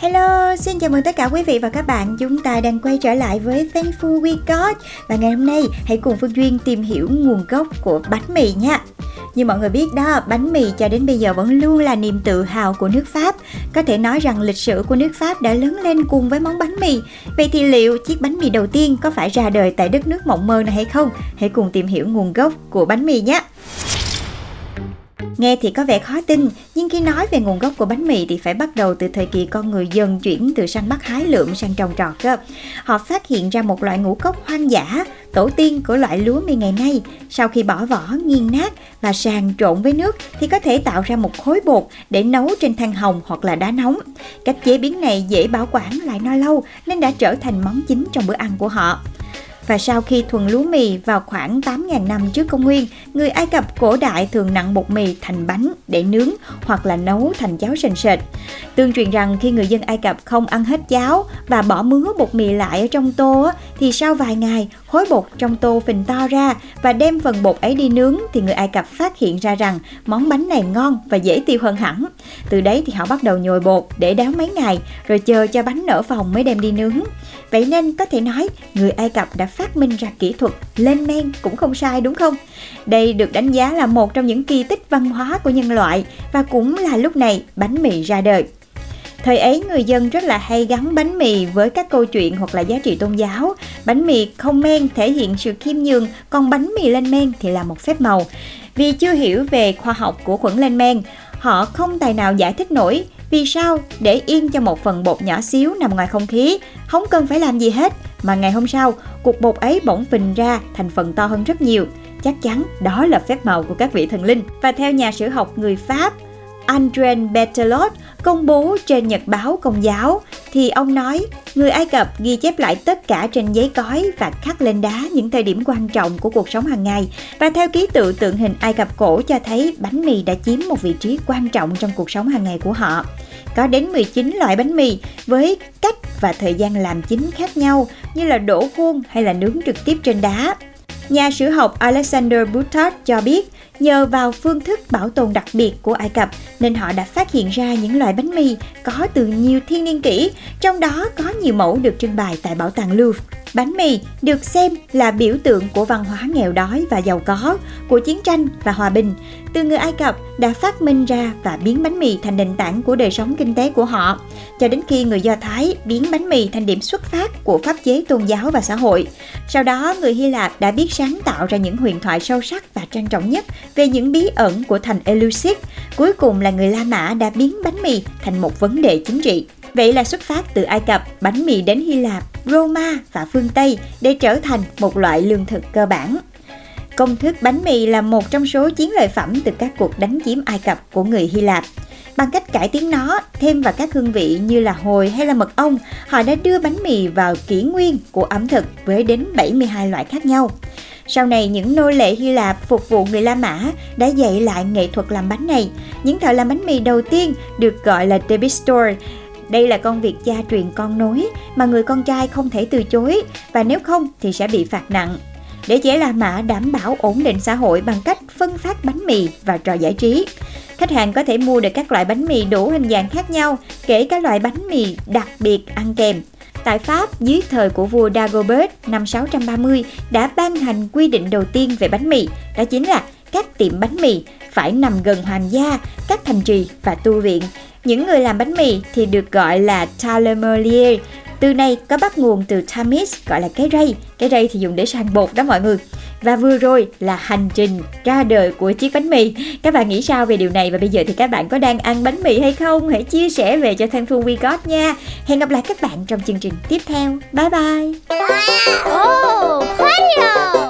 Hello, xin chào mừng tất cả quý vị và các bạn. Chúng ta đang quay trở lại với Thankful We Got và ngày hôm nay hãy cùng Phương Duyên tìm hiểu nguồn gốc của bánh mì nha. Như mọi người biết đó, bánh mì cho đến bây giờ vẫn luôn là niềm tự hào của nước Pháp. Có thể nói rằng lịch sử của nước Pháp đã lớn lên cùng với món bánh mì. Vậy thì liệu chiếc bánh mì đầu tiên có phải ra đời tại đất nước mộng mơ này hay không? Hãy cùng tìm hiểu nguồn gốc của bánh mì nhé. Nghe thì có vẻ khó tin, nhưng khi nói về nguồn gốc của bánh mì thì phải bắt đầu từ thời kỳ con người dần chuyển từ săn bắt hái lượm sang trồng trọt cơ. Họ phát hiện ra một loại ngũ cốc hoang dã, tổ tiên của loại lúa mì ngày nay. Sau khi bỏ vỏ, nghiền nát và sàn trộn với nước thì có thể tạo ra một khối bột để nấu trên than hồng hoặc là đá nóng. Cách chế biến này dễ bảo quản lại no lâu nên đã trở thành món chính trong bữa ăn của họ và sau khi thuần lúa mì vào khoảng 8.000 năm trước công nguyên, người Ai Cập cổ đại thường nặn bột mì thành bánh để nướng hoặc là nấu thành cháo sền sệt. Tương truyền rằng khi người dân Ai Cập không ăn hết cháo và bỏ mứa bột mì lại ở trong tô thì sau vài ngày khối bột trong tô phình to ra và đem phần bột ấy đi nướng thì người Ai Cập phát hiện ra rằng món bánh này ngon và dễ tiêu hơn hẳn. Từ đấy thì họ bắt đầu nhồi bột để đáo mấy ngày, rồi chờ cho bánh nở phòng mới đem đi nướng. Vậy nên có thể nói người Ai Cập đã phát minh ra kỹ thuật lên men cũng không sai, đúng không? Đây được đánh giá là một trong những kỳ tích văn hóa của nhân loại và cũng là lúc này bánh mì ra đời. Thời ấy người dân rất là hay gắn bánh mì với các câu chuyện hoặc là giá trị tôn giáo. Bánh mì không men thể hiện sự khiêm nhường, còn bánh mì lên men thì là một phép màu. Vì chưa hiểu về khoa học của khuẩn lên men, họ không tài nào giải thích nổi vì sao để yên cho một phần bột nhỏ xíu nằm ngoài không khí, không cần phải làm gì hết, mà ngày hôm sau, cục bột ấy bỗng phình ra thành phần to hơn rất nhiều. Chắc chắn đó là phép màu của các vị thần linh. Và theo nhà sử học người Pháp, Andren Berthelot công bố trên nhật báo công giáo, thì ông nói người Ai Cập ghi chép lại tất cả trên giấy cói và khắc lên đá những thời điểm quan trọng của cuộc sống hàng ngày và theo ký tự tượng hình Ai Cập cổ cho thấy bánh mì đã chiếm một vị trí quan trọng trong cuộc sống hàng ngày của họ. Có đến 19 loại bánh mì với cách và thời gian làm chính khác nhau, như là đổ khuôn hay là nướng trực tiếp trên đá. Nhà sử học Alexander Butard cho biết Nhờ vào phương thức bảo tồn đặc biệt của Ai Cập nên họ đã phát hiện ra những loại bánh mì có từ nhiều thiên niên kỷ, trong đó có nhiều mẫu được trưng bày tại bảo tàng Louvre. Bánh mì được xem là biểu tượng của văn hóa nghèo đói và giàu có, của chiến tranh và hòa bình. Từ người Ai Cập đã phát minh ra và biến bánh mì thành nền tảng của đời sống kinh tế của họ, cho đến khi người Do Thái biến bánh mì thành điểm xuất phát của pháp chế tôn giáo và xã hội. Sau đó, người Hy Lạp đã biết sáng tạo ra những huyền thoại sâu sắc và trang trọng nhất về những bí ẩn của thành Eleusis. Cuối cùng là người La Mã đã biến bánh mì thành một vấn đề chính trị. Vậy là xuất phát từ Ai Cập, bánh mì đến Hy Lạp, Roma và phương Tây để trở thành một loại lương thực cơ bản. Công thức bánh mì là một trong số chiến lợi phẩm từ các cuộc đánh chiếm Ai Cập của người Hy Lạp. Bằng cách cải tiến nó, thêm vào các hương vị như là hồi hay là mật ong, họ đã đưa bánh mì vào kỷ nguyên của ẩm thực với đến 72 loại khác nhau. Sau này, những nô lệ Hy Lạp phục vụ người La Mã đã dạy lại nghệ thuật làm bánh này. Những thợ làm bánh mì đầu tiên được gọi là Debistor. Đây là công việc cha truyền con nối mà người con trai không thể từ chối và nếu không thì sẽ bị phạt nặng. Để chế La Mã đảm bảo ổn định xã hội bằng cách phân phát bánh mì và trò giải trí. Khách hàng có thể mua được các loại bánh mì đủ hình dạng khác nhau, kể cả loại bánh mì đặc biệt ăn kèm. Tại Pháp, dưới thời của vua Dagobert năm 630 đã ban hành quy định đầu tiên về bánh mì, đó chính là các tiệm bánh mì phải nằm gần hoàng gia, các thành trì và tu viện. Những người làm bánh mì thì được gọi là talemelier. Từ này có bắt nguồn từ tamis gọi là cái rây. Cái rây thì dùng để sàn bột đó mọi người. Và vừa rồi là hành trình ra đời của chiếc bánh mì. Các bạn nghĩ sao về điều này và bây giờ thì các bạn có đang ăn bánh mì hay không? Hãy chia sẻ về cho Thanh Phương We Got nha. Hẹn gặp lại các bạn trong chương trình tiếp theo. Bye bye. Oh,